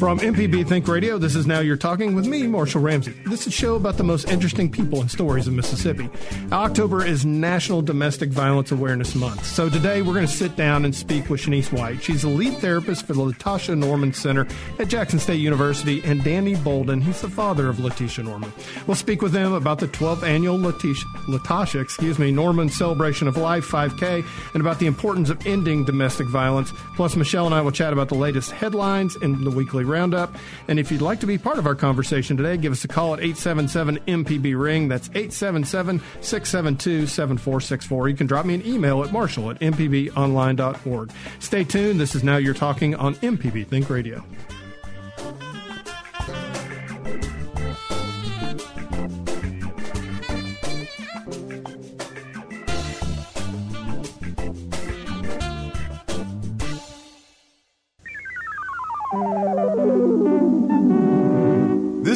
From MPB Think Radio, this is Now You're Talking with me, Marshall Ramsey. This is a show about the most interesting people and stories of Mississippi. October is National Domestic Violence Awareness Month. So today we're going to sit down and speak with Shanice White. She's the lead therapist for the Latasha Norman Center at Jackson State University, and Danny Bolden, he's the father of Letitia Norman. We'll speak with them about the 12th annual Latisha, Latasha, excuse me, Norman Celebration of Life 5K and about the importance of ending domestic violence. Plus, Michelle and I will chat about the latest headlines in the weekly Roundup. And if you'd like to be part of our conversation today, give us a call at 877 MPB Ring. That's 877 672 7464. You can drop me an email at marshall at mpbonline.org. Stay tuned. This is Now You're Talking on MPB Think Radio.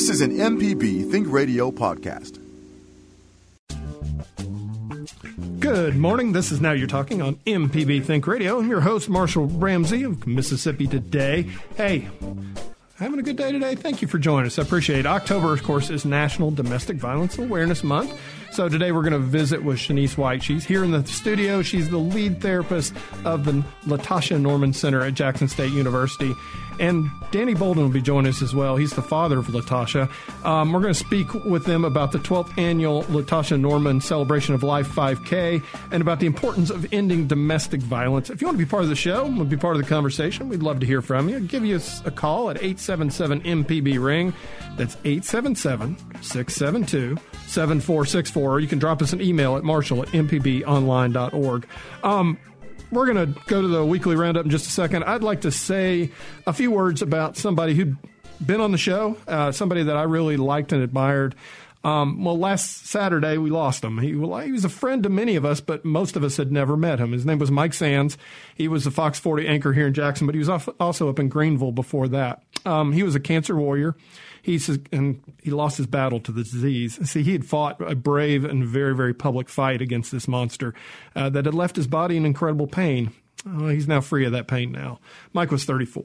This is an MPB Think Radio podcast. Good morning. This is Now You're Talking on MPB Think Radio. I'm your host, Marshall Ramsey of Mississippi Today. Hey, having a good day today? Thank you for joining us. I appreciate it. October, of course, is National Domestic Violence Awareness Month. So today we're going to visit with Shanice White. She's here in the studio. She's the lead therapist of the Latasha Norman Center at Jackson State University. And Danny Bolden will be joining us as well. He's the father of Latasha. Um, we're going to speak with them about the 12th annual Latasha Norman Celebration of Life 5K and about the importance of ending domestic violence. If you want to be part of the show, want to be part of the conversation, we'd love to hear from you. Give us a call at 877 MPB Ring. That's 877 672 7464. Or you can drop us an email at marshall at mpbonline.org. Um, we're going to go to the weekly roundup in just a second. I'd like to say a few words about somebody who'd been on the show, uh, somebody that I really liked and admired. Um, well, last Saturday we lost him. He, well, he was a friend to many of us, but most of us had never met him. His name was Mike Sands. He was the Fox 40 anchor here in Jackson, but he was also up in Greenville before that. Um, he was a cancer warrior. He says, and he lost his battle to the disease. See, he had fought a brave and very, very public fight against this monster uh, that had left his body in incredible pain. Uh, he's now free of that pain now. Mike was 34.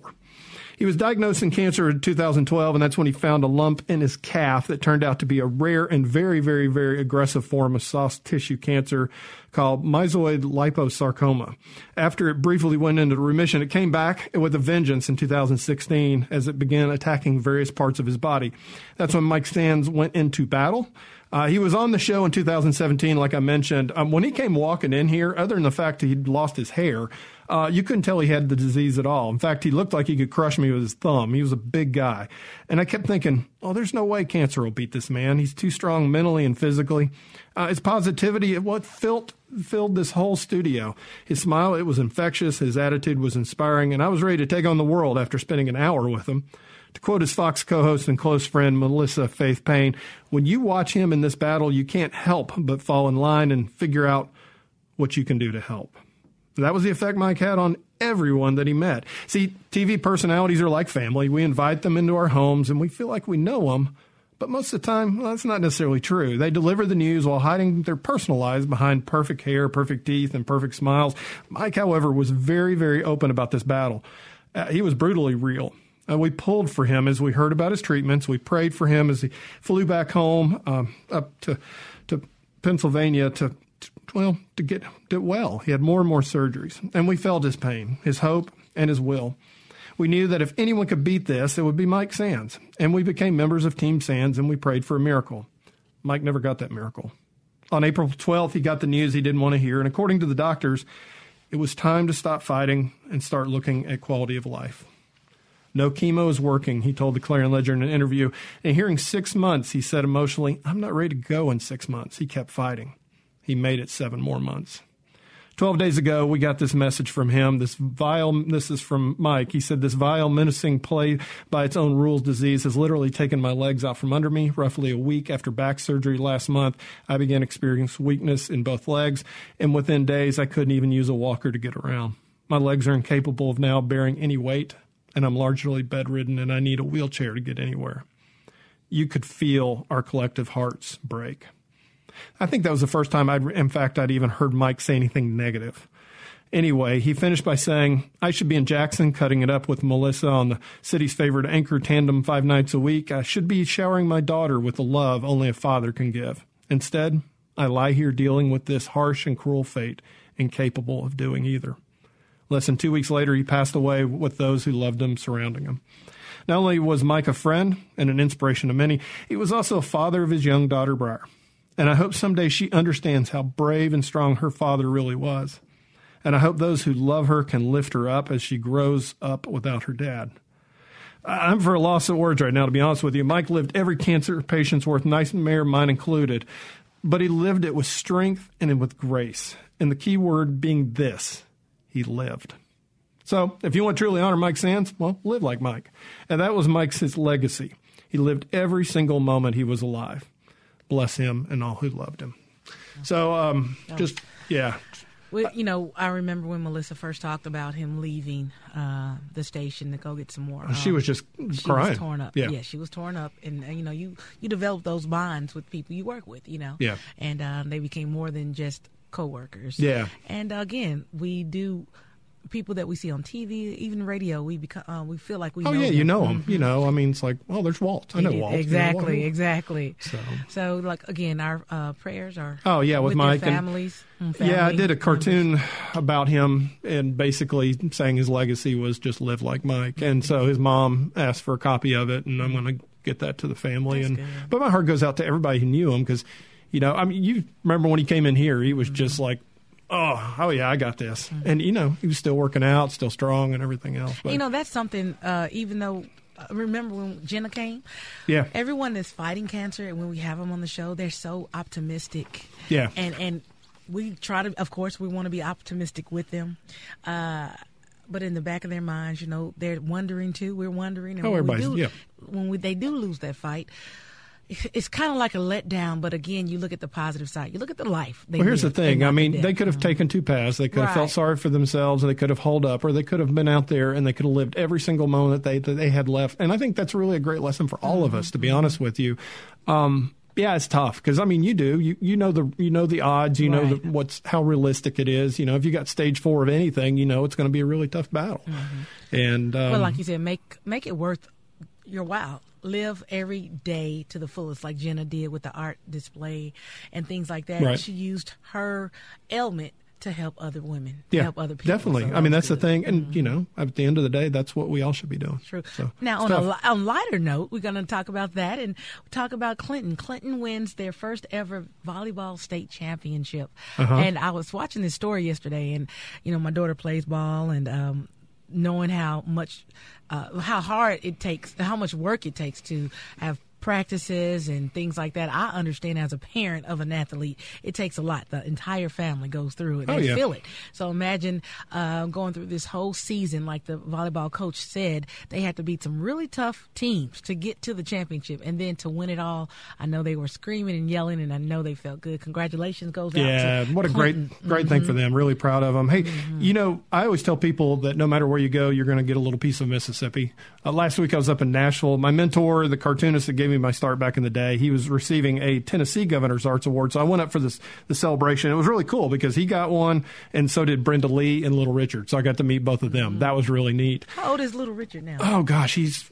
He was diagnosed in cancer in 2012, and that's when he found a lump in his calf that turned out to be a rare and very, very, very aggressive form of soft tissue cancer called myxoid liposarcoma. After it briefly went into remission, it came back with a vengeance in 2016 as it began attacking various parts of his body. That's when Mike Sands went into battle. Uh, he was on the show in 2017, like I mentioned. Um, when he came walking in here, other than the fact that he'd lost his hair, uh, you couldn't tell he had the disease at all. In fact, he looked like he could crush me with his thumb. He was a big guy. And I kept thinking, oh, there's no way cancer will beat this man. He's too strong mentally and physically. Uh, his positivity, what filled, filled this whole studio. His smile, it was infectious. His attitude was inspiring. And I was ready to take on the world after spending an hour with him. To quote his Fox co host and close friend, Melissa Faith Payne, when you watch him in this battle, you can't help but fall in line and figure out what you can do to help. That was the effect Mike had on everyone that he met. See, TV personalities are like family. We invite them into our homes and we feel like we know them. But most of the time, well, that's not necessarily true. They deliver the news while hiding their personal lives behind perfect hair, perfect teeth, and perfect smiles. Mike, however, was very, very open about this battle. Uh, he was brutally real. Uh, we pulled for him as we heard about his treatments. We prayed for him as he flew back home um, up to to Pennsylvania to, to well to get well. He had more and more surgeries, and we felt his pain, his hope, and his will. We knew that if anyone could beat this, it would be Mike Sands, and we became members of Team Sands, and we prayed for a miracle. Mike never got that miracle. On April 12th, he got the news he didn't want to hear, and according to the doctors, it was time to stop fighting and start looking at quality of life. No chemo is working, he told the Clarion Ledger in an interview. And hearing six months, he said emotionally, I'm not ready to go in six months. He kept fighting. He made it seven more months. 12 days ago, we got this message from him. This vile, this is from Mike. He said, This vile, menacing play by its own rules disease has literally taken my legs out from under me. Roughly a week after back surgery last month, I began experiencing weakness in both legs, and within days, I couldn't even use a walker to get around. My legs are incapable of now bearing any weight. And I'm largely bedridden and I need a wheelchair to get anywhere. You could feel our collective hearts break. I think that was the first time I'd, in fact, I'd even heard Mike say anything negative. Anyway, he finished by saying, I should be in Jackson cutting it up with Melissa on the city's favorite anchor tandem five nights a week. I should be showering my daughter with the love only a father can give. Instead, I lie here dealing with this harsh and cruel fate, incapable of doing either. Less than two weeks later, he passed away with those who loved him surrounding him. Not only was Mike a friend and an inspiration to many, he was also a father of his young daughter, Briar. And I hope someday she understands how brave and strong her father really was. And I hope those who love her can lift her up as she grows up without her dad. I'm for a loss of words right now, to be honest with you. Mike lived every cancer patient's worth nice nightmare, mine included, but he lived it with strength and with grace. And the key word being this he lived. So if you want to truly honor Mike Sands, well, live like Mike. And that was Mike's his legacy. He lived every single moment he was alive. Bless him and all who loved him. So um, just, yeah, well, you know, I remember when Melissa first talked about him leaving uh, the station to go get some more. Um, she was just she crying. Was torn up. Yeah. yeah, she was torn up, and, and, you know, you you develop those bonds with people you work with. You know, yeah, and uh, they became more than just coworkers. Yeah, and again, we do people that we see on TV, even radio, we become uh, we feel like we. Oh know yeah, them. you know them. Mm-hmm. You know, I mean, it's like, well, there's Walt. I know Walt. Exactly, you know, exactly. So, so like again, our uh, prayers are. Oh yeah, with, with Mike families. And, family yeah, I did a cartoon members. about him, and basically saying his legacy was just live like Mike. And so his mom asked for a copy of it, and I'm going to get that to the family. That's and good. but my heart goes out to everybody who knew him because, you know, I mean, you remember when he came in here, he was Mm-hmm. just like. Oh, oh yeah, I got this. And you know, he was still working out, still strong, and everything else. But, You know, that's something. Uh, even though, uh, remember when Jenna came? yeah, Everyone that's fighting cancer, and when we have them on the show, they're so optimistic. Yeah. and and we try to, of course, we want to be optimistic with them. Uh, but in the back of their minds, you know, they're wondering too. We're wondering, and Oh, when we everybody's- do, yeah. when we, they do lose that fight. It's kind of like a letdown, but again, you look at the positive side. You look at the life. They Well, here's the thing. I mean, they could have taken two paths. They could have felt sorry for themselves, and they could have holed up, or they could have been out there and they could have lived every single moment that they that they had left. And I think that's really a great lesson for all of us, to be honest with you. Um, yeah, it's tough because I mean, you do you you know the you know the odds, you know the, what's how realistic it is. You know, if you got stage four of anything, you know it's going to be a really tough battle. And um, Well, like you said, make make it worth your while. Live every day to the fullest, like Jenna did with the art display and things like that. Right. She used her ailment to help other women, yeah, help other people. definitely. So I mean, that that's the good. thing, and you know, at the end of the day, that's what we all should be doing. True. So, now, on a, tough. li- on lighter note, we're going to talk about that and talk about Clinton. Clinton wins their first ever volleyball state championship. Uh-huh. And I was watching this story yesterday, and you know, my daughter plays ball, and um, knowing how much, uh, how hard it takes, how much work it takes to have practices and things like that. I understand as a parent of an athlete, it takes a lot. The entire family goes through it. Oh, they yeah. feel it. So imagine uh, going through this whole season, like the volleyball coach said, they had to beat some really tough teams to get to the championship and then to win it all. I know they were screaming and yelling, and I know they felt good. Congratulations goes out Yeah, what a Clinton. great great thing for them. Really proud of them. Hey, Mm-hmm. you know, I always tell people that no matter where you go, you're going to get a little piece of Mississippi. Uh, last week I was up in Nashville. My mentor, the cartoonist that gave me my start back in the day, he was receiving a Tennessee Governor's Arts Award. So I went up for this the celebration. It was really cool because he got one, and so did Brenda Lee and Little Richard. So I got to meet both of them. Mm-hmm. That was really neat. How old is Little Richard now? Oh gosh, he's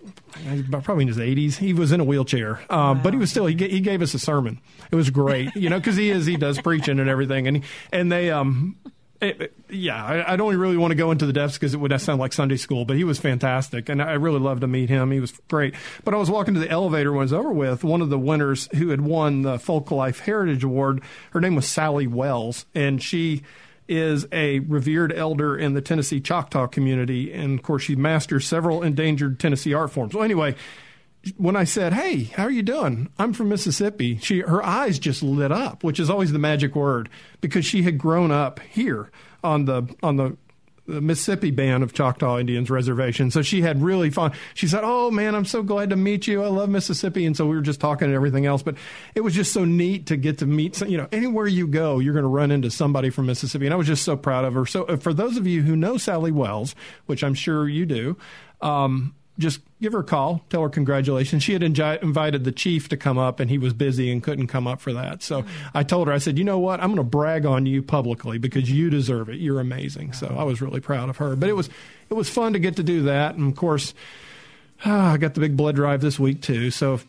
he's probably in his 80s. He was in a wheelchair, um, but he was still he, ga- he gave us a sermon. It was great, you know, because he is he does preaching and everything, and he, and they um. It- it- yeah, I, I don't really want to go into the depths because it would sound like Sunday school, but he was fantastic, and I really loved to meet him. He was great. But I was walking to the elevator when I was over with one of the winners who had won the Folk Life Heritage Award. Her name was Sally Wells, and she is a revered elder in the Tennessee Choctaw community, and of course, she masters several endangered Tennessee art forms. Well, anyway, when I said, "Hey, how are you doing? I'm from Mississippi," she her eyes just lit up, which is always the magic word because she had grown up here on the on the the Mississippi band of Choctaw Indians reservation. So she had really fun. She said, "Oh man, I'm so glad to meet you. I love Mississippi." And so we were just talking and everything else, but it was just so neat to get to meet. Some, you know, anywhere you go, you're going to run into somebody from Mississippi, and I was just so proud of her. So uh, for those of you who know Sally Wells, which I'm sure you do. um, just give her a call, tell her congratulations. She had invited the chief to come up, and he was busy and couldn't come up for that. So I told her, I said, you know what? I'm going to brag on you publicly because you deserve it. You're amazing. So I was really proud of her. But it was it was fun to get to do that, and of course, ah, I got the big blood drive this week too. So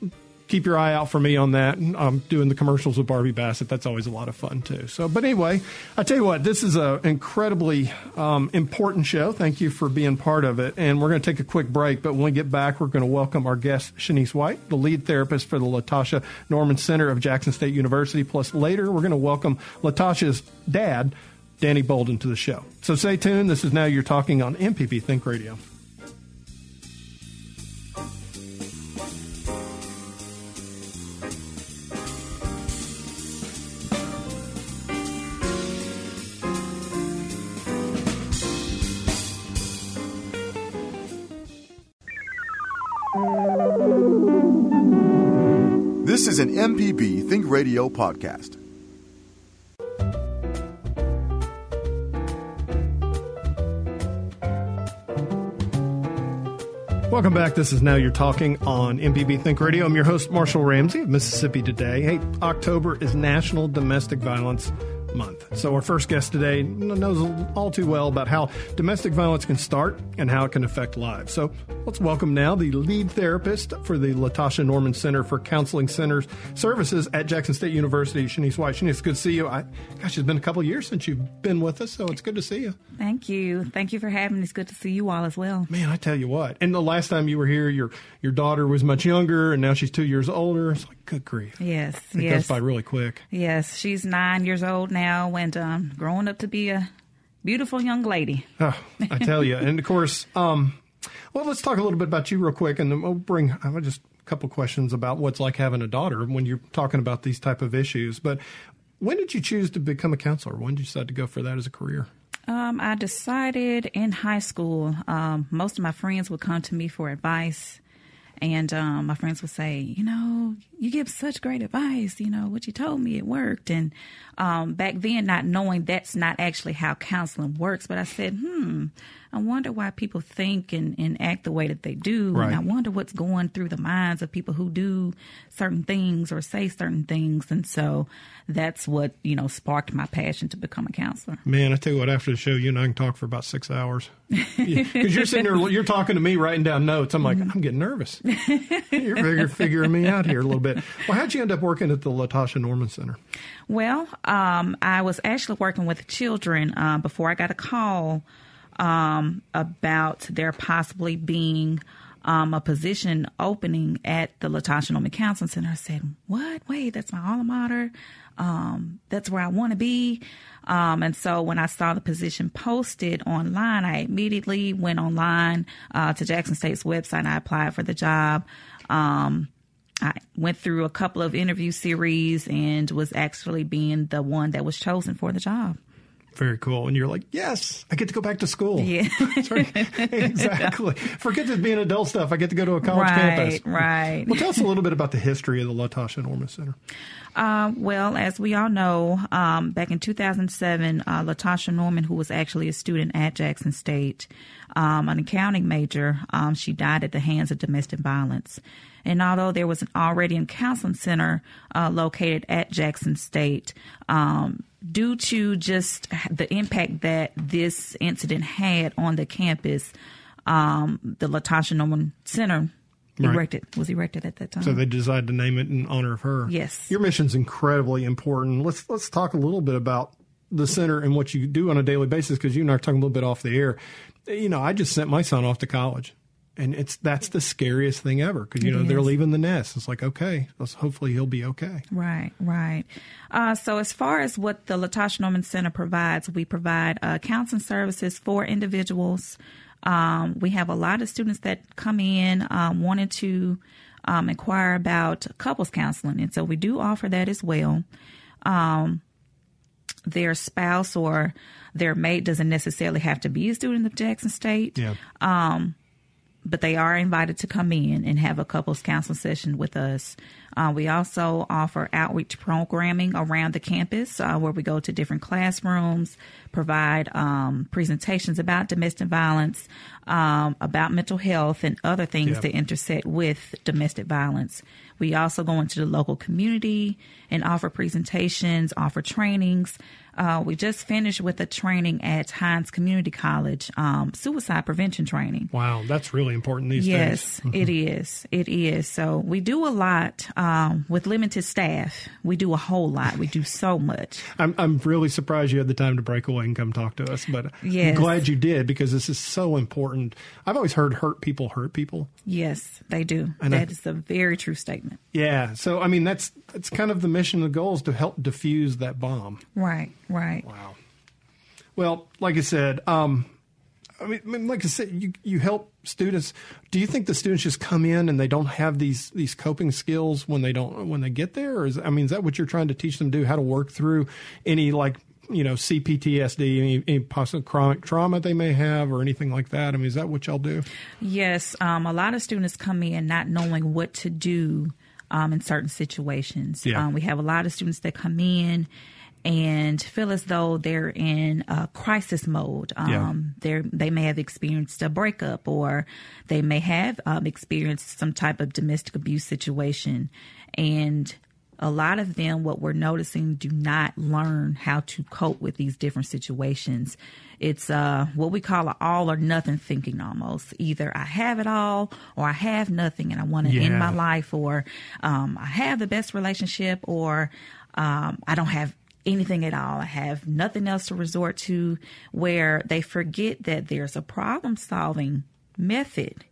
keep your eye out for me on that. I'm doing the commercials with Barbie Bassett. That's always a lot of fun too. So, but anyway, I tell you what, this is an incredibly um, important show. Thank you for being part of it. And we're going to take a quick break. But when we get back, we're going to welcome our guest, Shanice White, the lead therapist for the Latasha Norman Center of Jackson State University. Plus, later we're going to welcome Latasha's dad. Danny Bolden to the show. So stay tuned. This is Now You're Talking on MPB Think Radio. Is an MPB Think Radio podcast. Welcome back. This is Now You're Talking on MPB Think Radio. I'm your host, Marshall Ramsey of Mississippi Today. Hey, October is National Domestic Violence Month. So, our first guest today knows all too well about how domestic violence can start and how it can affect lives. So, let's welcome now the lead therapist for the Latasha Norman Center for Counseling Centers Services at Jackson State University, Shanice White. Shanice, good to see you. I, gosh, it's been a couple years since you've been with us, so it's good to see you. Thank you. Thank you for having me. It's good to see you all as well. Man, I tell you what. And the last time you were here, your your daughter was much younger, and now she's two years older. It's like, good grief. Yes, It yes. goes by really quick. Yes, she's nine years old now and um, growing up to be a beautiful young lady. Oh, I tell you. and of course, um, well, let's talk a little bit about you real quick, and then we'll bring I just a couple questions about what's like having a daughter when you're talking about these type of issues. But when did you choose to become a counselor? When did you decide to go for that as a career? Um, I decided in high school, um, most of my friends would come to me for advice. And um, my friends would say, you know, you give such great advice. You know, what you told me, it worked. And um, back then, not knowing that's not actually how counseling works, but I said, hmm, I wonder why people think and, and act the way that they do. Right. And I wonder what's going through the minds of people who do certain things or say certain things. And so that's what, you know, sparked my passion to become a counselor. Man, I tell you what, after the show, you and I can talk for about six hours. Because you're sitting there, you're talking to me, writing down notes. I'm like, I'm getting nervous. you're figure, figuring me out here a little bit. Well, how'd you end up working at the Latasha Norman Center? Well, um, I was actually working with children uh, before I got a call um, about there possibly being um, a position opening at the Latasha Norman Counseling Center. I said, "What? Wait, that's my alma mater. Um, that's where I want to be." Um, and so when I saw the position posted online, I immediately went online uh, to Jackson State's website and I applied for the job. Um, I went through a couple of interview series and was actually being the one that was chosen for the job. Very cool. And you're like, yes, I get to go back to school. Yeah. Exactly. Forget this being adult stuff. I get to go to a college Right, campus. right. Right. Well, tell us a little bit about the history of the Latasha Norman Center. Uh, well, as we all know, um, back in 2007, uh, Latasha Norman, who was actually a student at Jackson State, um, an accounting major, um, she died at the hands of domestic violence. And although there was an already a counseling center uh, located at Jackson State, um, due to just the impact that this incident had on the campus, um, the Latasha Norman Center Right. erected was erected at that time. So they decided to name it in honor of her. Yes. Your mission's incredibly important. Let's let's talk a little bit about the center and what you do on a daily basis because you and I are talking a little bit off the air. You know, I just sent my son off to college. And it's that's the scariest thing ever because you know they're leaving the nest. It's like okay, let's hopefully he'll be okay. Right, right. Uh, so, as far as what the Latasha Norman Center provides, we provide uh, counseling services for individuals. Um, we have a lot of students that come in um, wanting to um, inquire about couples counseling, and so we do offer that as well. Um, their spouse or their mate doesn't necessarily have to be a student of Jackson State Yeah. But they are invited to come in and have a couples counseling session with us. Uh, we also offer outreach programming around the campus uh, where we go to different classrooms, provide um, presentations about domestic violence, um, about mental health, and other things Yep. that intersect with domestic violence. We also go into the local community and offer presentations, offer trainings. Uh, we just finished with a training at Hinds Community College, um, suicide prevention training. Wow, that's really important these Yes, days. it is. It is. So we do a lot um, with limited staff. We do a whole lot. We do so much. I'm I'm really surprised you had the time to break away and come talk to us, but I'm glad you did because this is so important. I've always heard hurt people hurt people. Yes, they do. And I- That is a very true statement. Yeah, so I mean that's that's kind of the mission, the goal is to help diffuse that bomb. Right, right. Wow. Well, like I said, um, I mean, like I said, you you help students. Do you think the students just come in and they don't have these these coping skills when they don't when they get there? Or is I mean, is that what you're trying to teach them to do? How to work through any like you know CPTSD, any, any possible chronic trauma they may have, or anything like that? I mean, is that what y'all do? Yes, um, a lot of students come in not knowing what to do um, in certain situations. Yeah. Um, we have a lot of students that come in and feel as though they're in a crisis mode. Yeah. Um, they're, they may have experienced a breakup or they may have um, experienced some type of domestic abuse situation. And a lot of them, what we're noticing, do not learn how to cope with these different situations. It's uh, what we call an all or nothing thinking almost. Either I have it all or I have nothing and I want to Yeah. end my life, or um, I have the best relationship, or um, I don't have anything at all. Have nothing else to resort to, where they forget that there's a problem solving method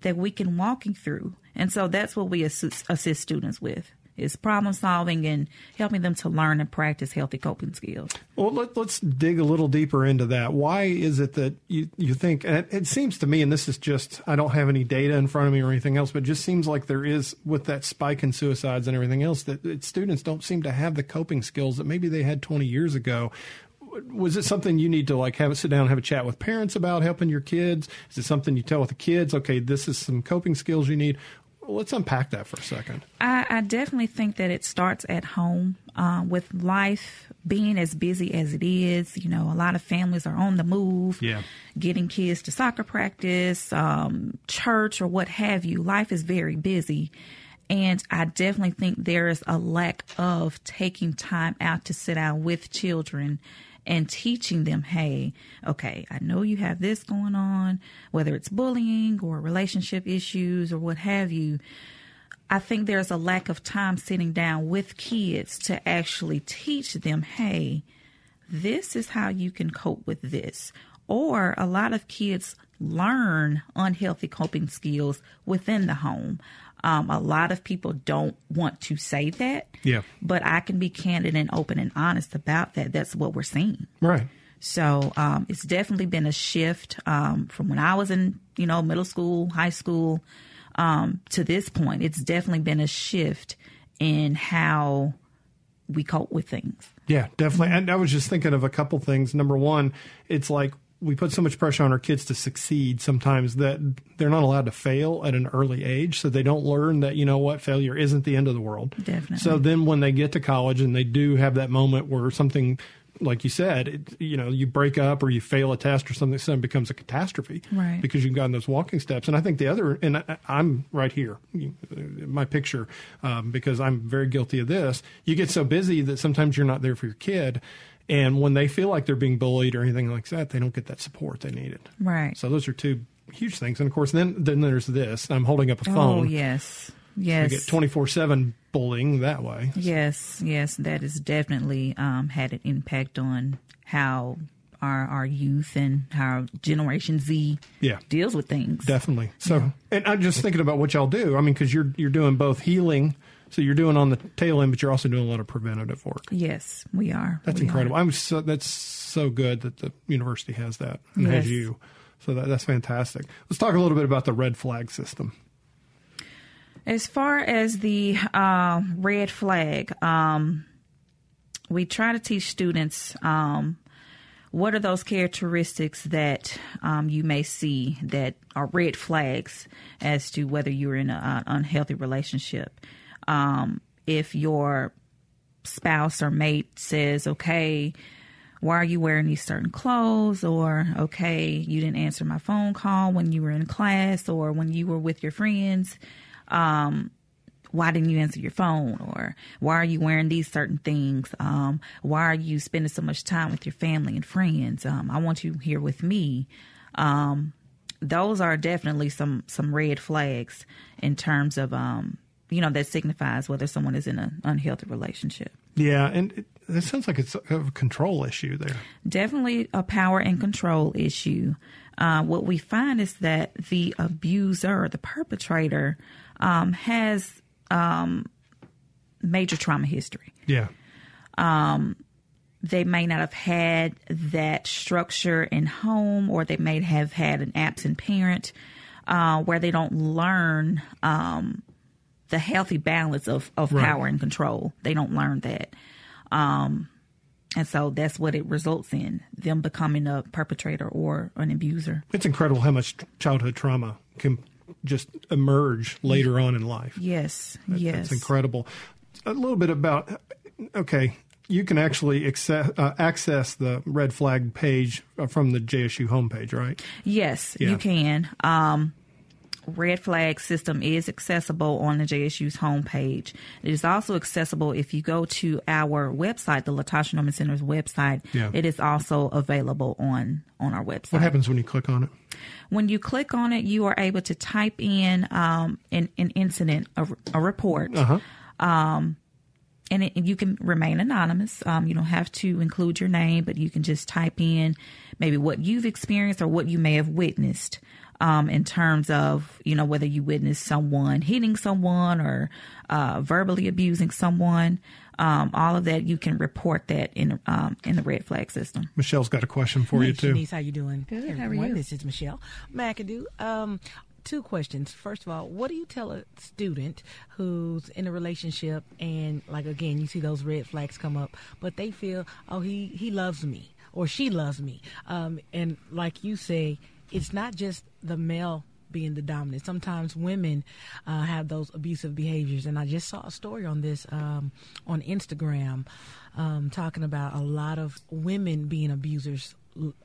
that we can walk through. And so that's what we assist, assist students with is problem solving and helping them to learn and practice healthy coping skills. Well, let, let's dig a little deeper into that. Why is it that you, you think, it, it seems to me, and this is just, I don't have any data in front of me or anything else, but just seems like there is, with that spike in suicides and everything else, that, that students don't seem to have the coping skills that maybe they had 20 years ago. Was it something you need to like have a sit down and have a chat with parents about helping your kids? Is it something you tell with the kids? Okay, this is some coping skills you need. Let's unpack that for a second. I, I definitely think that it starts at home uh, with life being as busy as it is. You know, a lot of families are on the move, Yeah. getting kids to soccer practice, um, church, or what have you. Life is very busy. And I definitely think there is a lack of taking time out to sit down with children and teaching them, hey, okay, I know you have this going on, whether it's bullying or relationship issues or what have you. I think there's a lack of time sitting down with kids to actually teach them, hey, this is how you can cope with this. Or a lot of kids learn unhealthy coping skills within the home. Um, a lot of people don't want to say that. Yeah. But I can be candid and open and honest about that. That's what we're seeing. Right. So um, it's definitely been a shift um, from when I was in, you know, middle school, high school, um, to this point. It's definitely been a shift in how we cope with things. Yeah, definitely. And I was just thinking of a couple things. Number one, it's like we put so much pressure on our kids to succeed sometimes that they're not allowed to fail at an early age. So they don't learn that, you know what, failure isn't the end of the world. Definitely. So then when they get to college and they do have that moment where something, like you said, it, you know, you break up or you fail a test or something, suddenly becomes a catastrophe. Right. Because you've gotten those walking steps. And I think the other, and I, I'm right here, my picture, um, because I'm very guilty of this. You get so busy that sometimes you're not there for your kid. And when they feel like they're being bullied or anything like that, they don't get that support they needed. Right. So those are two huge things. And of course, then then there's this. I'm holding up a phone. oh, yes, yes. Yes. get 24 7 bullying that way. Yes, yes, that has definitely um, had an impact on how our our youth and how Generation Z Yeah. deals with things. Definitely. So, and I'm just thinking about what y'all do. I mean, because you're you're doing both healing, so you're doing on the tail end, but you're also doing a lot of preventative work. Yes, we are. That's We incredible. are. I'm so that's so good that the university has that and has you. So that, that's fantastic. Let's talk a little bit about the red flag system. As far as the uh, red flag, um, we try to teach students um, what are those characteristics that um, you may see that are red flags as to whether you're in an unhealthy relationship? Um, if your spouse or mate says, okay, why are you wearing these certain clothes? Or, okay, you didn't answer my phone call when you were in class or when you were with your friends. Um, why didn't you answer your phone? Or why are you wearing these certain things? Um, why are you spending so much time with your family and friends? Um, I want you here with me. Um, those are definitely some, some red flags in terms of, um, you know, that signifies whether someone is in an unhealthy relationship. Yeah, and it, it sounds like it's a control issue there. Definitely a power and control issue. Uh, what we find is that the abuser, the perpetrator, um, has um, major trauma history. Yeah. Um, they may not have had that structure in home, or they may have had an absent parent uh, where they don't learn um, the healthy balance of, of right. power and control. They don't learn that. Um, and so that's what it results in them becoming a perpetrator or an abuser. It's incredible how much childhood trauma can just emerge later on in life. Yes, that, yes. That's incredible. A little bit about, okay, you can actually access, uh, access the red flag page from the JSU homepage, right? Yes, yeah. you can. Um, red flag system is accessible on the JSU's homepage. It is also accessible if you go to our website, the Latasha Norman Center's website. Yeah. It is also available on on our website. What happens when you click on it? When you click on it, you are able to type in um, an, an incident, a, a report. Uh-huh. Um, and, it, you can remain anonymous. Um, you don't have to include your name, but you can just type in maybe what you've experienced or what you may have witnessed um, in terms of you know whether you witness someone hitting someone or uh, verbally abusing someone. Um, all of that you can report that in um, in the red flag system. Michelle's got a question for hey, you too. Shanice, how you doing? Good. How are you? This is Michelle McAdoo. Um, two questions. First of all, what do you tell a student who's in a relationship and like again you see those red flags come up, but they feel oh he he loves me or she loves me, um, and like you say it's not just the male being the dominant. Sometimes women uh, have those abusive behaviors, and I just saw a story on this um, on Instagram, um, talking about a lot of women being abusers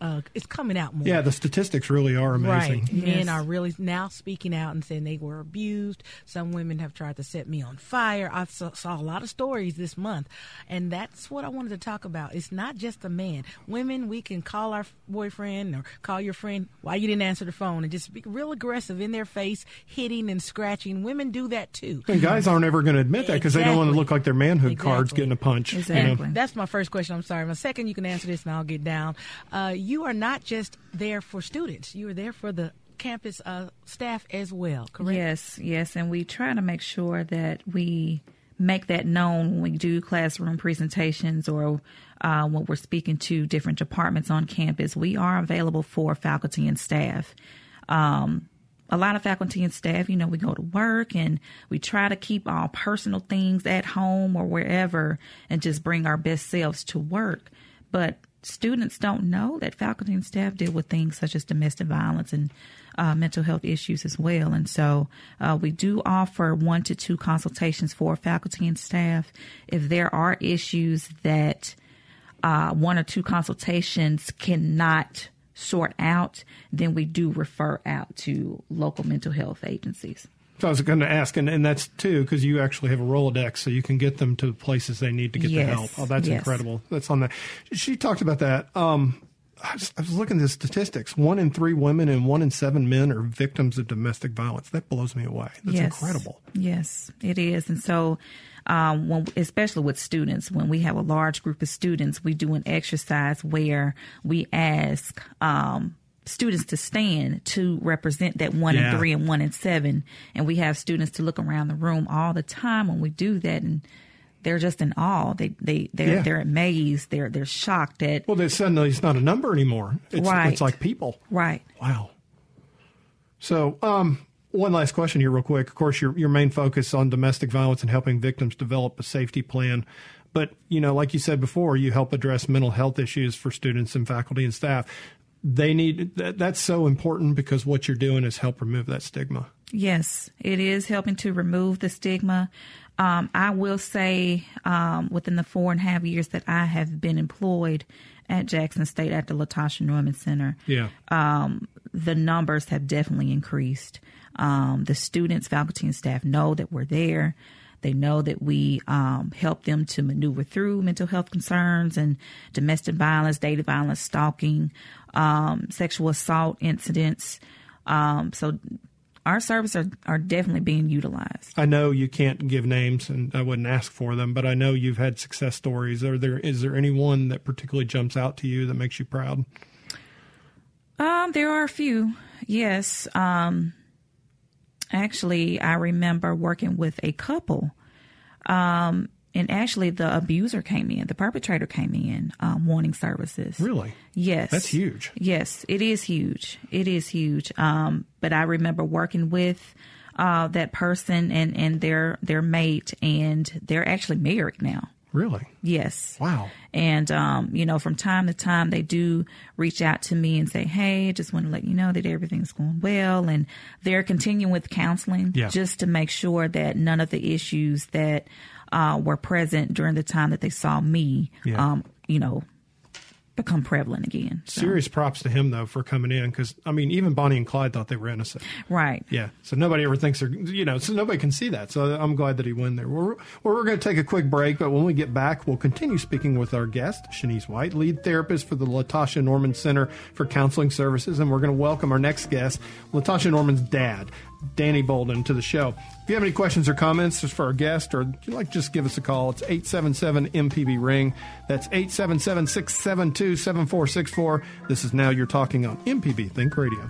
uh, it's coming out more. Yeah, the statistics really are amazing. Right, yes. men are really now speaking out and saying they were abused. Some women have tried to set me on fire. I saw, saw, a lot of stories this month, and that's what I wanted to talk about. It's not just the man. Women, we can call our boyfriend or call your friend why you didn't answer the phone and just be real aggressive in their face, hitting and scratching. Women do that too. And guys aren't ever going to admit that because exactly. they don't want to look like their manhood exactly. cards getting a punch. Exactly. That's my first question. I'm sorry. My second, you can answer this, and I'll get down. Uh, you are not just there for students; you are there for the campus uh, staff as well. Correct? Yes, yes, and we try to make sure that we make that known when we do classroom presentations or uh, when we're speaking to different departments on campus. We are available for faculty and staff. Um, a lot of faculty and staff, you know, we go to work and we try to keep our personal things at home or wherever and just bring our best selves to work. But students don't know that faculty and staff deal with things such as domestic violence and uh, mental health issues as well. And so uh, we do offer one to two consultations for faculty and staff. If there are issues that uh, one or two consultations cannot sort out, then we do refer out to local mental health agencies. So I was going to ask, and, and that's too, because you actually have a Rolodex, so you can get them to places they need to get yes. the help. Oh, that's yes. incredible. That's on that. She talked about that. Um, I was, I was, looking at the statistics. One in three women and one in seven men are victims of domestic violence. That blows me away. That's yes. incredible. Yes, it is. And so, um, when, especially with students, when we have a large group of students, we do an exercise where we ask, um, students to stand to represent that one yeah. and three and one and seven. And we have students to look around the room all the time when we do that and they're just in awe. They they they're yeah. they're amazed. They're they're shocked at Well they suddenly it's not a number anymore. It's right. it's like people. Right. Wow. So um one last question here, real quick. Of course, your your main focus on domestic violence and helping victims develop a safety plan. But you know, like you said before, you help address mental health issues for students and faculty and staff. They need that, that's so important because what you're doing is help remove that stigma. Yes, it is helping to remove the stigma. Um, I will say, um, within the four and a half years that I have been employed at Jackson State at the Latasha Norman Center, Yeah. um, the numbers have definitely increased. Um, the students, faculty, and staff know that we're there. They know that we um, help them to maneuver through mental health concerns and domestic violence, daily violence, stalking, um, sexual assault incidents. Um, so our services are, are definitely being utilized. I know you can't give names, and I wouldn't ask for them, but I know you've had success stories. Are there is there any one that particularly jumps out to you that makes you proud? Um, there are a few. Yes. Um, actually, I remember working with a couple. Um, and actually, the abuser came in, the perpetrator came in, um, wanting services. Really? Yes. That's huge. Yes, it is huge. It is huge. Um, but I remember working with uh, that person and, and their their mate, and they're actually married now. Really? Yes. Wow. And, um, you know, from time to time, they do reach out to me and say, Hey, just want to let you know that everything's going well. And they're continuing with counseling Yeah. just to make sure that none of the issues that uh, were present during the time that they saw me, Yeah. um, you know, become prevalent again. So, Serious props to him though for coming in because I mean even Bonnie and Clyde thought they were innocent. Right. Yeah, so nobody ever thinks they're you know so nobody can see that. So I'm glad that he went there. We're, well, we're going to take a quick break, but when we get back, we'll continue speaking with our guest Shanice White, lead therapist for the Latasha Norman Center for Counseling Services, and we're going to welcome our next guest, Latasha Norman's dad. Danny Bolden to the show. If you have any questions or comments just for our guest, or if you'd like, just give us a call. It's 877 MPB Ring. That's 877 672 7464. This is Now You're Talking on MPB Think Radio.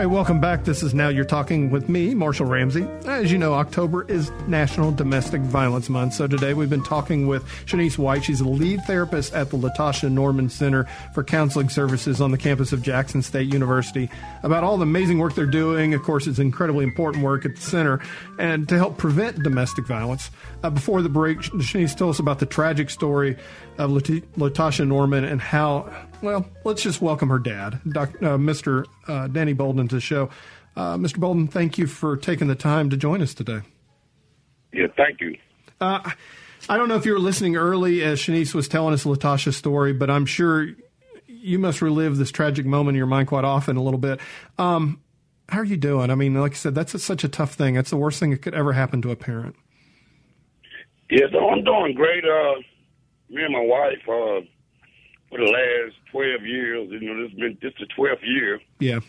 Right, welcome back. This is Now You're Talking with me, Marshall Ramsey. As you know, October is National Domestic Violence Month. So today we've been talking with Shanice White. She's a lead therapist at the Latasha Norman Center for Counseling Services on the campus of Jackson State University about all the amazing work they're doing. Of course, it's incredibly important work at the center and to help prevent domestic violence. Uh, before the break, Shanice told us about the tragic story of Latasha Norman and how, well, let's just welcome her dad, Doc, uh, Mr. Uh, Danny Bolden, to the show. Uh, Mr. Bolden, thank you for taking the time to join us today. Yeah, thank you. Uh, I don't know if you were listening early as Shanice was telling us Latasha's story, but I'm sure you must relive this tragic moment in your mind quite often a little bit. Um, how are you doing? I mean, like I said, that's a, such a tough thing. That's the worst thing that could ever happen to a parent. Yeah, so I'm doing great. Uh, me and my wife, uh, for the last 12 years, you know, this has been this the 12th year. Yeah.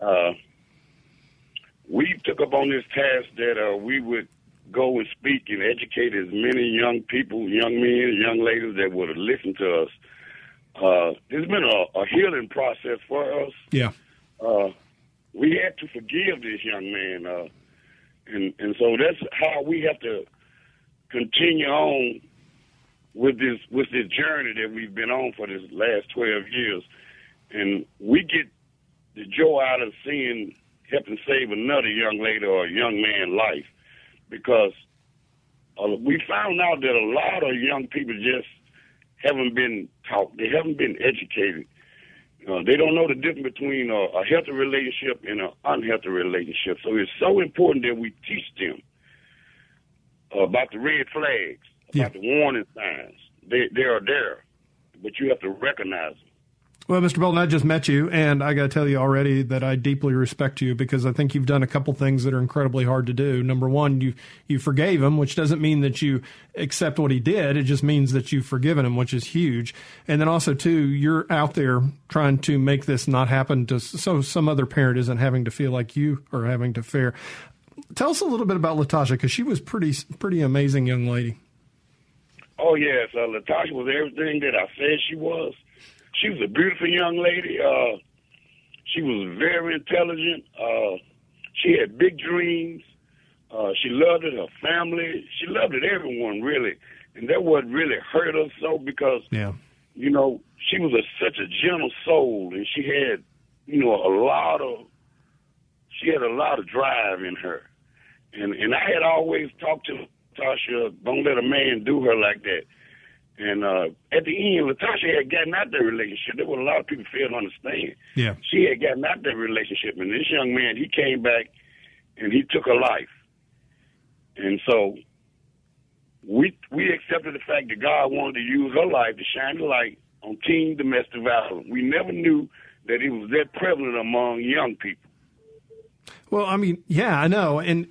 Uh, we took up on this task that uh, we would go and speak and educate as many young people, young men, young ladies that would listen to us. Uh, it's been a, a healing process for us. Yeah. uh, we had to forgive this young man, uh, and and so that's how we have to continue on with this with this journey that we've been on for this last twelve years, and we get the joy out of seeing helping save another young lady or a young man life, because uh, we found out that a lot of young people just haven't been taught, they haven't been educated. Uh, they don't know the difference between a, a healthy relationship and an unhealthy relationship. So it's so important that we teach them about the red flags, Yeah. the warning signs. They they are there, but you have to recognize them. Well, Mr. Bolden, I just met you, and I got to tell you already that I deeply respect you because I think you've done a couple things that are incredibly hard to do. Number one, you you forgave him, which doesn't mean that you accept what he did. It just means that you've forgiven him, which is huge. And then also, too, you're out there trying to make this not happen to so some other parent isn't having to feel like you are having to fare. Tell us a little bit about Latasha because she was pretty pretty amazing young lady. Oh yes, uh, Latasha was everything that I said she was. She was a beautiful young lady. Uh, she was very intelligent. Uh, she had big dreams. Uh, she loved it, her family. She loved it, everyone really, and that what really hurt us so because Yeah. you know she was a, such a gentle soul, and she had you know a lot of she had a lot of drive in her, and and I had always talked to Latasha, don't let a man do her like that. And uh, at the end, Latasha had gotten out that relationship. There were a lot of people fail to understand. Yeah. She had gotten out of that relationship, and this young man, he came back and he took her life. And so we we accepted the fact that God wanted to use her life to shine the light on teen domestic violence. We never knew that it was that prevalent among young people. Well, I mean, yeah, I know. And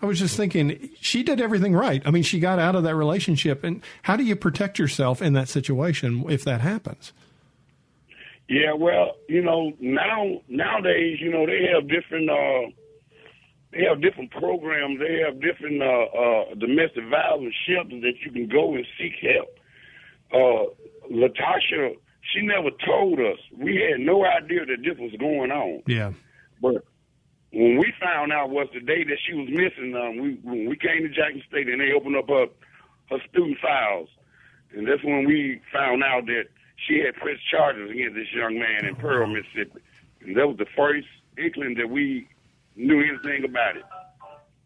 I was just thinking, she did everything right. I mean, she got out of that relationship. And how do you protect yourself in that situation if that happens? Yeah, well, you know, now nowadays, you know, they have different uh they have different programs, they have different uh uh domestic violence shelters that you can go and seek help. Uh Latasha, she never told us. We had no idea that this was going on. Yeah. But when we found out was the day that she was missing, um, we when we came to Jackson State and they opened up her her student files, and that's when we found out that she had pressed charges against this young man in Pearl, Mississippi, and that was the first inkling that we knew anything about it.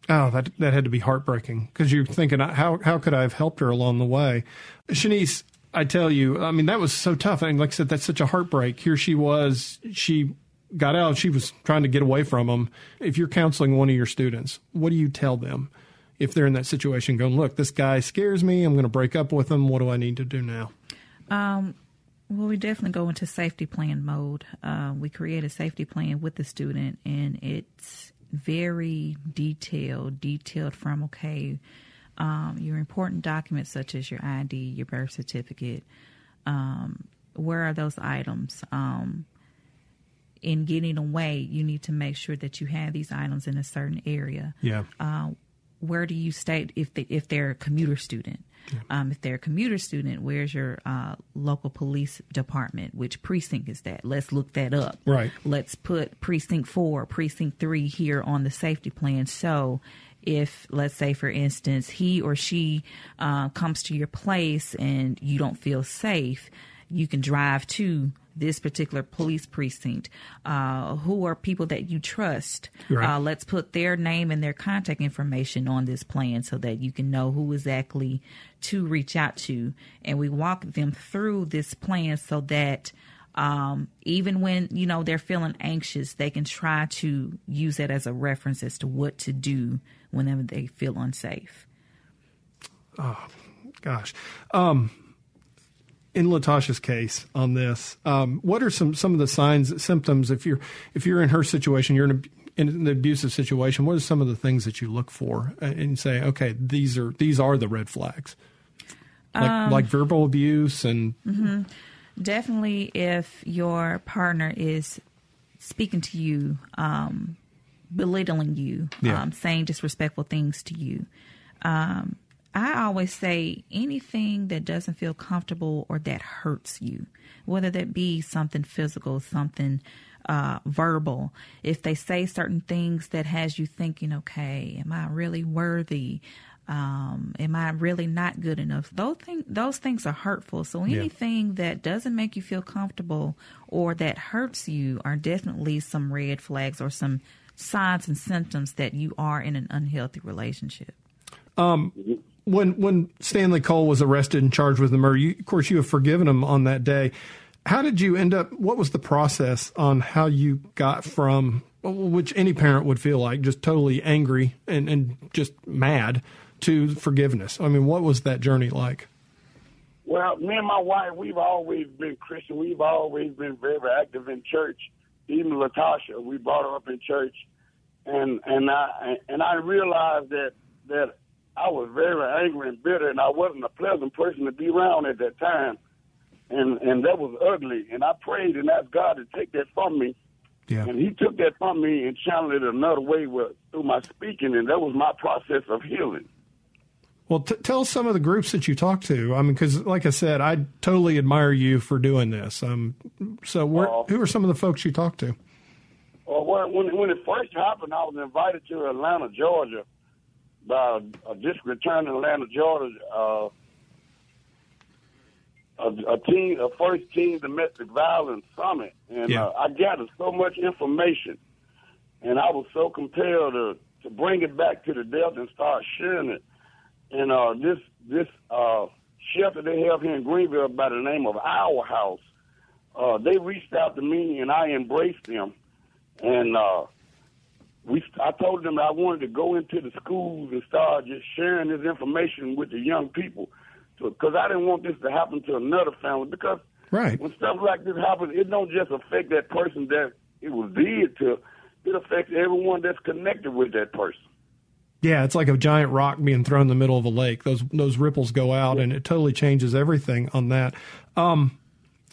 Oh, that that had to be heartbreaking because you're thinking, how how could I have helped her along the way? Shanice, I tell you, I mean, that was so tough. I And like I said, that's such a heartbreak. Here she was, she got out, she was trying to get away from him. If you're counseling one of your students, what do you tell them if they're in that situation going, look, this guy scares me, I'm going to break up with him, what do I need to do now? Um, well, we definitely go into safety plan mode. Uh, we create a safety plan with the student, and it's very detailed, detailed from okay, um, your important documents such as your ID, your birth certificate. Um, where are those items? Um, in getting away, you need to make sure that you have these items in a certain area Yeah. uh, where do you stay if they if they're a commuter student? Um, if they're a commuter student, where's your uh, local police department? Which precinct is that? Let's look that up. Right. Let's put precinct four, precinct three here on the safety plan. So, if let's say, for instance, he or she uh, comes to your place and you don't feel safe, you can drive to this particular police precinct. Uh, who are people that you trust? Right. Uh, let's put their name and their contact information on this plan so that you can know who exactly to reach out to. And we walk them through this plan so that um, even when you know they're feeling anxious, they can try to use that as a reference as to what to do whenever they feel unsafe. Oh gosh. Um, in Latasha's case on this, um, what are some, some of the signs, symptoms if you're if you're in her situation, you're in, a, in an abusive situation. What are some of the things that you look for uh, and say, okay, these are these are the red flags, like like verbal abuse and Definitely, if your partner is speaking to you, um, belittling you, Yeah. um, saying disrespectful things to you, um, I always say anything that doesn't feel comfortable or that hurts you, whether that be something physical, something uh, verbal. If they say certain things that has you thinking, okay, am I really worthy? Um, am I really not good enough? Those things, those things are hurtful. So anything that doesn't make you feel comfortable or that hurts you are definitely some red flags or some signs and symptoms that you are in an unhealthy relationship. When when Stanley Cole was arrested and charged with the murder, you, of course, you have forgiven him on that day. How did you end up? What was the process on how you got from which any parent would feel like just totally angry and, and just mad to forgiveness? I mean, what was that journey like? Well, me and my wife, we've always been Christian. We've always been very active in church. Even Latasha, we brought her up in church, and and I and I realized that that I was very angry and bitter, and I wasn't a pleasant person to be around at that time, and and that was ugly. And I prayed and asked God to take that from me, Yeah, and He took that from me and channeled it another way with through my speaking, and that was my process of healing. Well, t- tell some of the groups that you talk to. I mean, because like I said, I totally admire you for doing this. Um, so where, Uh, who are some of the folks you talk to? Well, when when it first happened, I was invited to Atlanta, Georgia, by a, a district attorney in Atlanta, Georgia. Uh, a, a team, a first team domestic violence summit, and Yeah. uh, I gathered so much information, and I was so compelled to to bring it back to the Delta and start sharing it. And uh, this this uh, shelter they have here in Greenville by the name of Our House, uh, they reached out to me, and I embraced them and uh, we I told them I wanted to go into the schools and start just sharing this information with the young people, because I didn't want this to happen to another family. Because Right. when stuff like this happens, it don't just affect that person that it was did to; it affects everyone that's connected with that person. Yeah, it's like a giant rock being thrown in the middle of a lake. Those those ripples go out, and it totally changes everything on that. Um,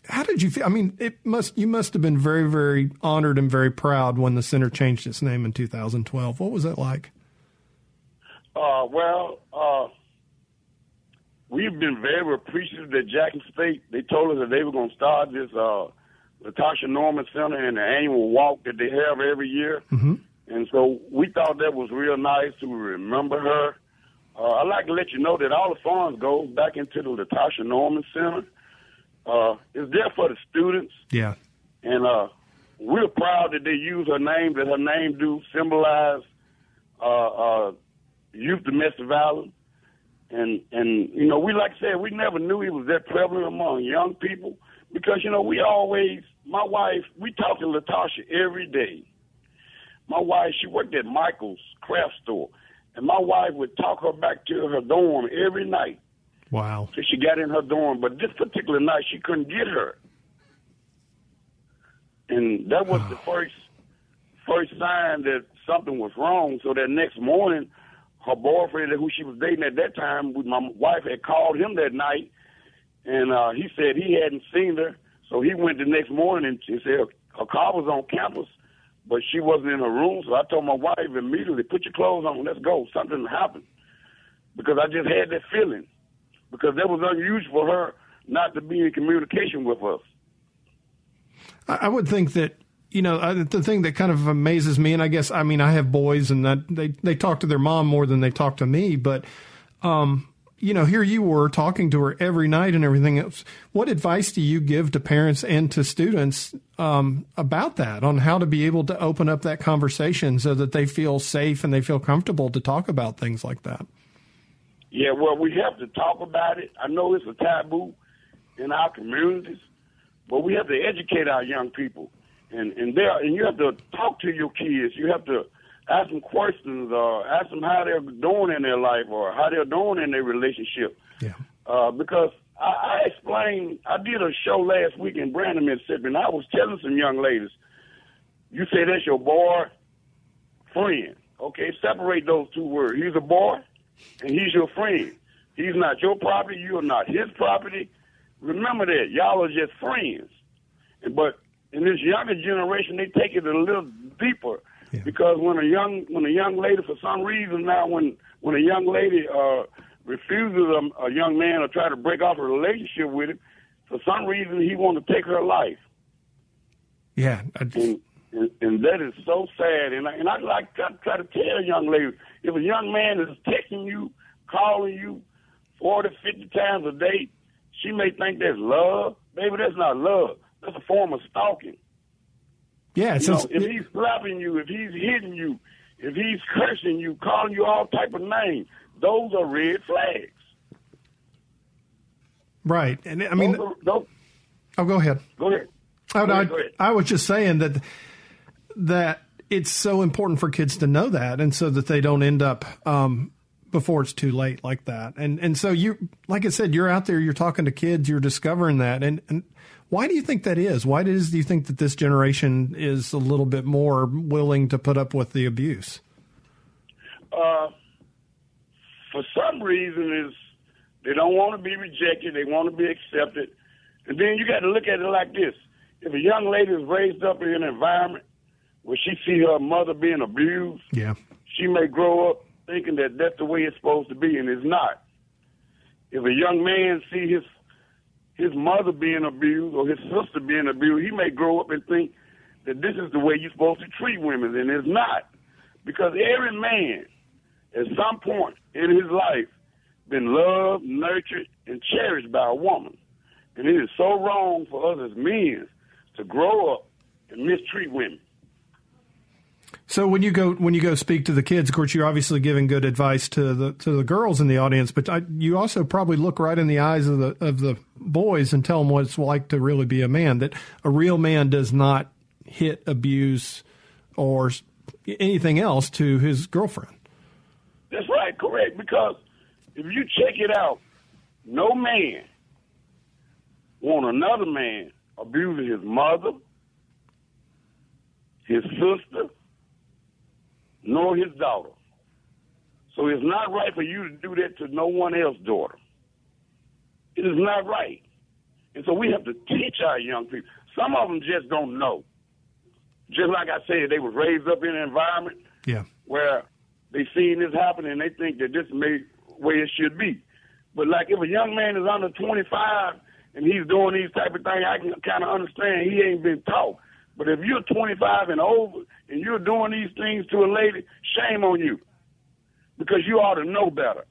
how did you feel? I mean, it must you must have been very very honored and very proud when the center changed its name in 2012. What was that like? Uh, well, uh, we've been very appreciative that Jackson State, they told us that they were going to start this uh, Latasha Norman Center and the annual walk that they have every year. Mm-hmm. And so we thought that was real nice to remember her. Uh, I'd like to let you know that all the funds goes back into the Latasha Norman Center. Uh, it's there for the students. Yeah, And uh, we're proud that they use her name, that her name do symbolize uh, uh, youth domestic violence. And, and, you know, we, like I said, we never knew it was that prevalent among young people because, you know, we always, my wife, we talk to Latasha every day. My wife, she worked at Michael's craft store. And my wife would talk her back to her dorm every night wow. till she got in her dorm. But this particular night, she couldn't get her, and that was the first first sign that something was wrong. So that next morning, her boyfriend, who she was dating at that time, my wife had called him that night, and uh, he said he hadn't seen her. So he went the next morning and he said her car was on campus, but she wasn't in her room. So I told my wife immediately, "Put your clothes on, let's go. Something happened." Because I just had that feeling because that was unusual for her not to be in communication with us. I, would think that you know the thing that kind of amazes me, and I guess I mean I have boys, and that they they talk to their mom more than they talk to me, but um, you know, here you were talking to her every night and everything else. What advice do you give to parents and to students um, about that, on how to be able to open up that conversation so that they feel safe and they feel comfortable to talk about things like that? Yeah, well, we have to talk about it. I know it's a taboo in our communities, but we have to educate our young people, and and there and you have to talk to your kids. You have to ask them questions, or ask them how they're doing in their life, or how they're doing in their relationship. Yeah. Uh, because I, I explained, I did a show last week in Brandon, Mississippi, and I was telling some young ladies, you say that's your boy friend. Okay, separate those two words. He's a boy, and he's your friend. He's not your property. You are not his property. Remember that. Y'all are just friends. But in this younger generation, they take it a little deeper. Yeah. Because when a young when a young lady, for some reason now, when when a young lady uh, refuses a, a young man or try to break off a relationship with him, for some reason he want to take her life Yeah. I just, and, and and that is so sad. And I, and I like to try to tell young ladies, if a young man is texting you, calling you forty, fifty times a day, she may think that's love. Baby, that's not love. That's a form of stalking. yeah. You know, if he's slapping you, if he's hitting you, if he's cursing you, calling you all type of names, those are red flags. right. And I mean, those are, those, oh, go ahead. go ahead. Oh, Go ahead, go ahead. I was just saying that that it's so important for kids to know that, and so that they don't end up um, before it's too late like that. And and so you, like I said, you're out there, you're talking to kids, you're discovering that. And and why do you think that is? Why does do you think that this generation is a little bit more willing to put up with the abuse? uh, for some reason is they don't want to be rejected, they want to be accepted. And then you got to look at it like this. If a young lady is raised up in an environment where she see her mother being abused, Yeah, she may grow up thinking that that's the way it's supposed to be, and it's not. if a young man see his his mother being abused or his sister being abused, he may grow up and think that this is the way you're supposed to treat women, and it's not. Because every man, at some point in his life, been loved, nurtured, and cherished by a woman. And it is so wrong for us as men to grow up and mistreat women. So when you go when you go speak to the kids, of course, you're obviously giving good advice to the to the girls in the audience, but I, you also probably look right in the eyes of the of the boys and tell them what it's like to really be a man. That a real man does not hit, abuse, or anything else to his girlfriend. That's right, correct. Because if you check it out, no man want another man abusing his mother, his sister, nor his daughter. So it's not right for you to do that to no one else's daughter. It is not right. And so we have to teach our young people. Some of them just don't know. Just like I said, they was raised up in an environment yeah. where they seen this happen and they think that this may way it should be. But like if a young man is under 25 and he's doing these type of things, I can kind of understand he ain't been taught. But if you're 25 and over and you're doing these things to a lady, shame on you, because you ought to know better.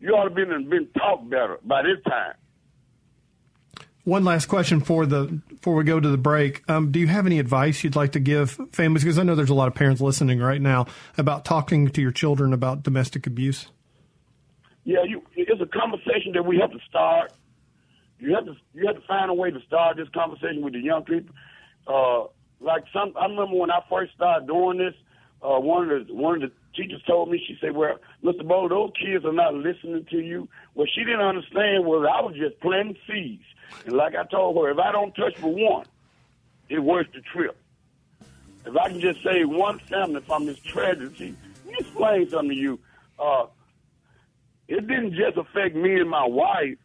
You ought to been been taught better by this time. One last question for the before we go to the break. Um, do you have any advice you'd like to give families? Because I know there's a lot of parents listening right now about talking to your children about domestic abuse. Yeah, you, it's a conversation that we have to start. You have to you have to find a way to start this conversation with the young people. Uh, like some, I remember when I first started doing this. Uh, one of the one of the teachers told me, she said, "Well, Mr. Bowl, those kids are not listening to you." What she didn't understand was I was just planting seeds. And like I told her, if I don't touch for one, it worth the trip. If I can just save one family from this tragedy, let me explain something to you. Uh, it didn't just affect me and my wife.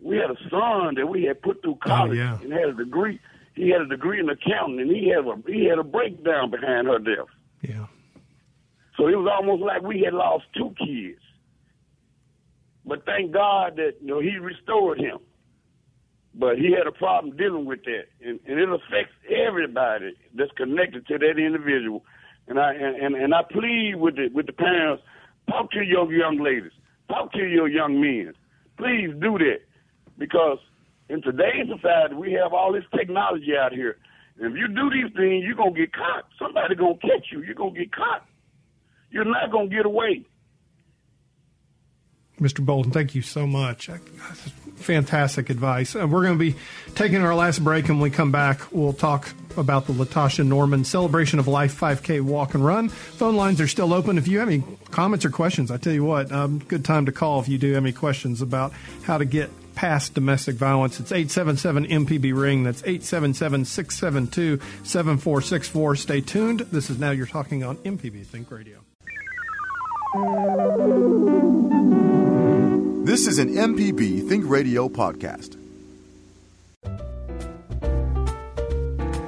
We had a son that we had put through college oh, yeah. and had a degree. He had a degree in accounting, and he had a he had a breakdown behind her death. Yeah. So it was almost like we had lost two kids. But thank God that you know he restored him. But he had a problem dealing with that, and, and it affects everybody that's connected to that individual. And I and, and I plead with the with the parents, talk to your young ladies, talk to your young men. Please do that because in today's society we have all this technology out here. If you do these things, you're gonna get caught. Somebody gonna catch you. You're gonna get caught. You're not gonna get away. Mr. Bolden, thank you so much. Fantastic advice. Uh, we're going to be taking our last break, and when we come back, we'll talk about the Latasha Norman Celebration of Life 5K Walk and Run. Phone lines are still open. If you have any comments or questions, I tell you what, um, good time to call if you do have any questions about how to get past domestic violence. It's 877 MPB Ring. That's 877 672 7464. Stay tuned. This is Now You're Talking on MPB Think Radio. This is an MPB Think Radio podcast.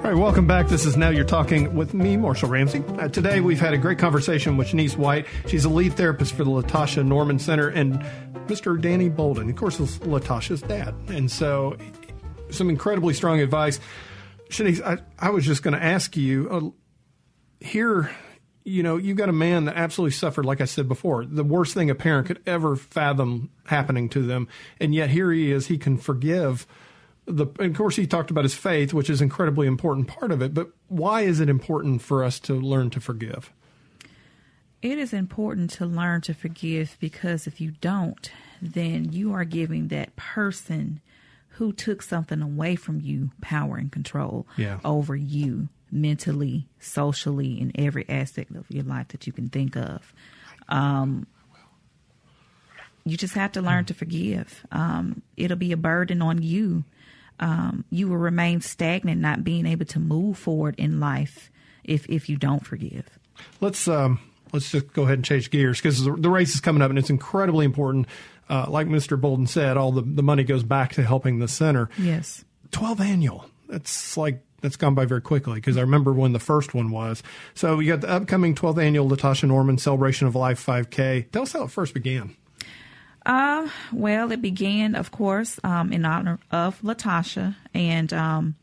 All right, welcome back. This is Now You're Talking with me, Marshall Ramsey. Uh, today we've had a great conversation with Shanice White. She's a lead therapist for the Latasha Norman Center and Mr. Danny Bolden. Of course, is Latasha's dad. And so some incredibly strong advice. Shanice, I, I was just going to ask you uh, here you know, you've got a man that absolutely suffered, like I said before, the worst thing a parent could ever fathom happening to them. And yet here he is, he can forgive the, of course, he talked about his faith, which is an incredibly important part of it. But why is it important for us to learn to forgive? It is important to learn to forgive because if you don't, then you are giving that person who took something away from you power and control yeah. over you mentally, socially, in every aspect of your life that you can think of. Um, you just have to learn to forgive. Um, it'll be a burden on you. Um, you will remain stagnant, not being able to move forward in life if if you don't forgive. Let's um, let's just go ahead and change gears because the, the, race is coming up and it's incredibly important. Uh, like Mr. Bolden said, all the, the money goes back to helping the center. Yes, twelve annual. That's like that's gone by very quickly because I remember when the first one was. So you got the upcoming 12th annual Latasha Norman Celebration of Life 5K. Tell us how it first began. Uh, well, it began, of course, um, in honor of Latasha, and um,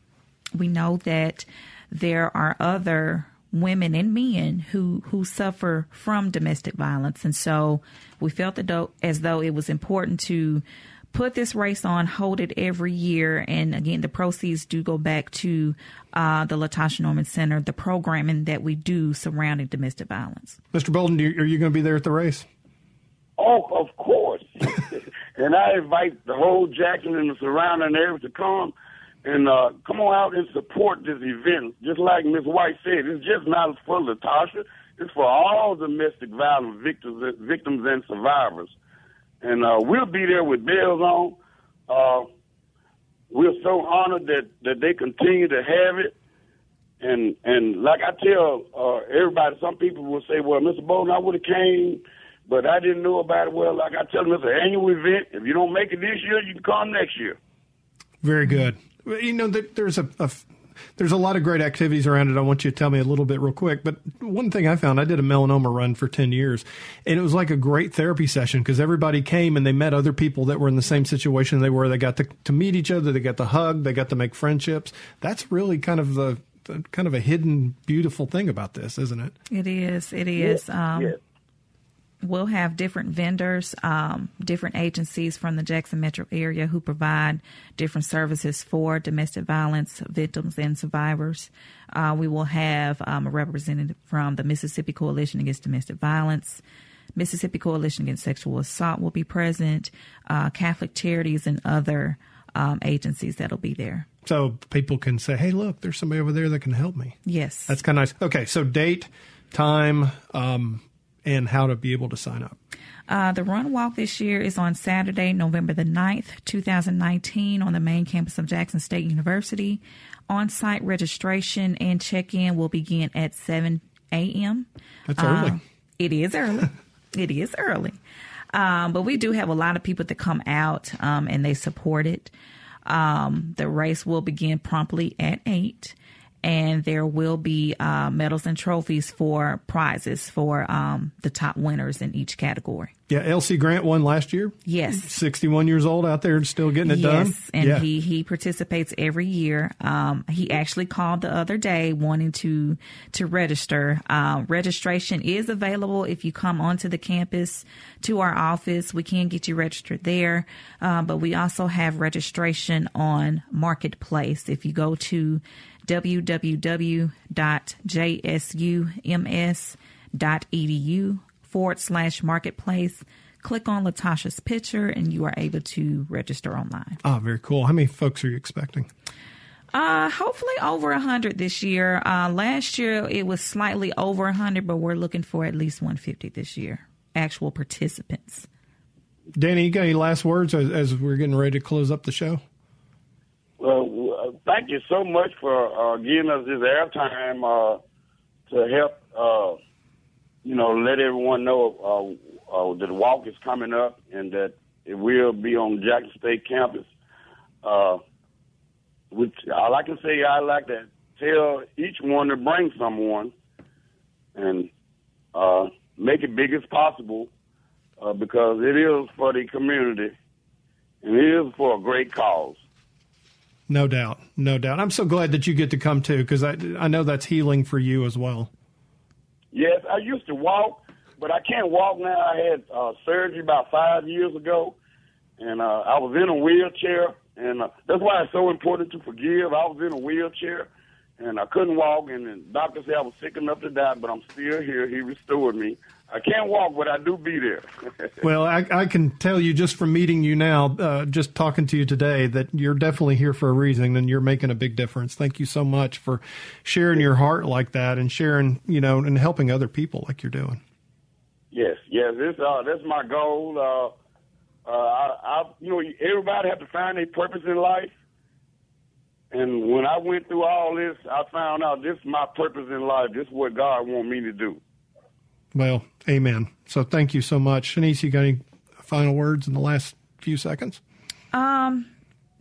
we know that there are other women and men who who suffer from domestic violence, and so we felt as though it was important to put this race on, hold it every year, and again, the proceeds do go back to uh, the Latasha Norman Center, the programming that we do surrounding domestic violence. Mr. Bolden, are you going to be there at the race? Oh, of course. and I invite the whole Jackson and the surrounding areas to come and uh, come on out and support this event. Just like Ms. White said, it's just not for Latasha. It's for all domestic violence victims, victims and survivors. And uh, we'll be there with bells on. Uh, we're so honored that, that they continue to have it. And and like I tell uh, everybody, some people will say, "Well, Mr. Bolden, I would have came, but I didn't know about it." Well, like I tell them, it's an annual event. If you don't make it this year, you can come next year. Very good. You know, there's a, a there's a lot of great activities around it. I want you to tell me a little bit real quick. But one thing I found, I did a melanoma run for 10 years, and it was like a great therapy session because everybody came and they met other people that were in the same situation they were. They got to, to meet each other, they got to hug, they got to make friendships. That's really kind of the, the kind of a hidden, beautiful thing about this, isn't it? It is. It is. Um, yeah we'll have different vendors, um, different agencies from the Jackson metro area who provide different services for domestic violence victims and survivors. Uh, we will have um, a representative from the Mississippi Coalition Against Domestic Violence. Mississippi Coalition Against Sexual Assault will be present, uh, Catholic Charities, and other um, agencies that'll be there. So people can say, hey, look, there's somebody over there that can help me. Yes. That's kind of nice. Okay, so date, time, um, and how to be able to sign up? Uh, the run walk this year is on Saturday, November the 9th, 2019, on the main campus of Jackson State University. On site registration and check in will begin at 7 a.m. That's early. Uh, it is early. it is early. Um, but we do have a lot of people that come out um, and they support it. Um, the race will begin promptly at 8 and there will be uh, medals and trophies for prizes for um, the top winners in each category. Yeah, Elsie Grant won last year. Yes, sixty-one years old out there, still getting it yes, done. Yes, and yeah. he he participates every year. Um, he actually called the other day wanting to to register. Uh, registration is available if you come onto the campus to our office. We can get you registered there, uh, but we also have registration on Marketplace. If you go to www.jsums.edu forward slash marketplace. Click on Latasha's picture and you are able to register online. Oh, very cool. How many folks are you expecting? Uh, hopefully over a hundred this year. Uh, last year it was slightly over a hundred, but we're looking for at least 150 this year. Actual participants. Danny, you got any last words as, as we're getting ready to close up the show? Thank you so much for uh, giving us this airtime uh, to help, uh, you know, let everyone know uh, uh, that the walk is coming up and that it will be on Jackson State campus. Uh, which all I can say, I like to tell each one to bring someone and uh, make it big as possible because it is for the community and it is for a great cause. No doubt, no doubt. I'm so glad that you get to come too, because I I know that's healing for you as well. Yes, I used to walk, but I can't walk now. I had uh, surgery about five years ago, and uh, I was in a wheelchair, and uh, that's why it's so important to forgive. I was in a wheelchair, and I couldn't walk, and the doctor said I was sick enough to die, but I'm still here. He restored me. I can't walk, but I do be there. well, I, I, can tell you just from meeting you now, uh, just talking to you today, that you're definitely here for a reason, and you're making a big difference. Thank you so much for sharing your heart like that, and sharing, you know, and helping other people like you're doing. Yes, yes, this uh, that's my goal. Uh, uh, I, I, you know, everybody have to find a purpose in life, and when I went through all this, I found out this is my purpose in life. This is what God want me to do. Well, amen. So thank you so much. Shanice, you got any final words in the last few seconds? Um,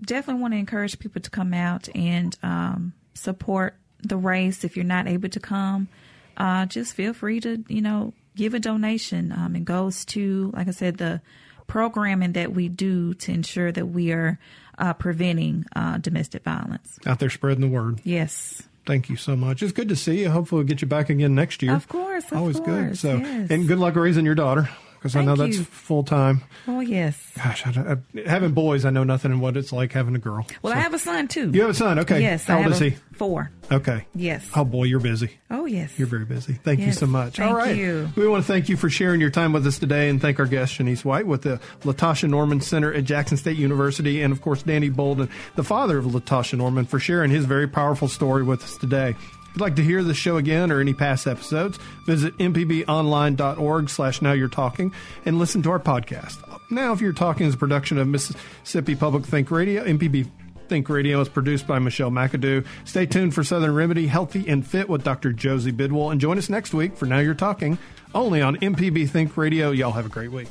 definitely want to encourage people to come out and um, support the race. If you're not able to come, uh, just feel free to, you know, give a donation. Um, it goes to, like I said, the programming that we do to ensure that we are uh, preventing uh, domestic violence. Out there spreading the word. Yes. Thank you so much. It's good to see you. Hopefully, we'll get you back again next year. Of course, of always good. So, yes. and good luck raising your daughter because I know that's you. full time. Oh, yes. Gosh, I, I, having boys, I know nothing in what it's like having a girl. Well, So- I have a son too. you have a son. Okay, Yes. How old is he? Four. Okay. Yes. Oh boy, you're busy. Oh, yes. You're very busy. Thank you so much. thank All right. you. We want to thank you for sharing your time with us today and thank our guest, Shanice White, with the Latasha Norman Center at Jackson State University, and of course, Danny Bolden, the father of Latasha Norman, for sharing his very powerful story with us today. You'd like to hear the show again or any past episodes, visit mpbonline.org slash now you're talking and listen to our podcast. Now, if you're talking is a production of Mississippi Public Think Radio, MPB Think Radio is produced by Michelle McAdoo. Stay tuned for Southern Remedy, Healthy and Fit with Dr. Josie Bidwell. And join us next week for Now You're Talking, only on MPB Think Radio. Y'all have a great week.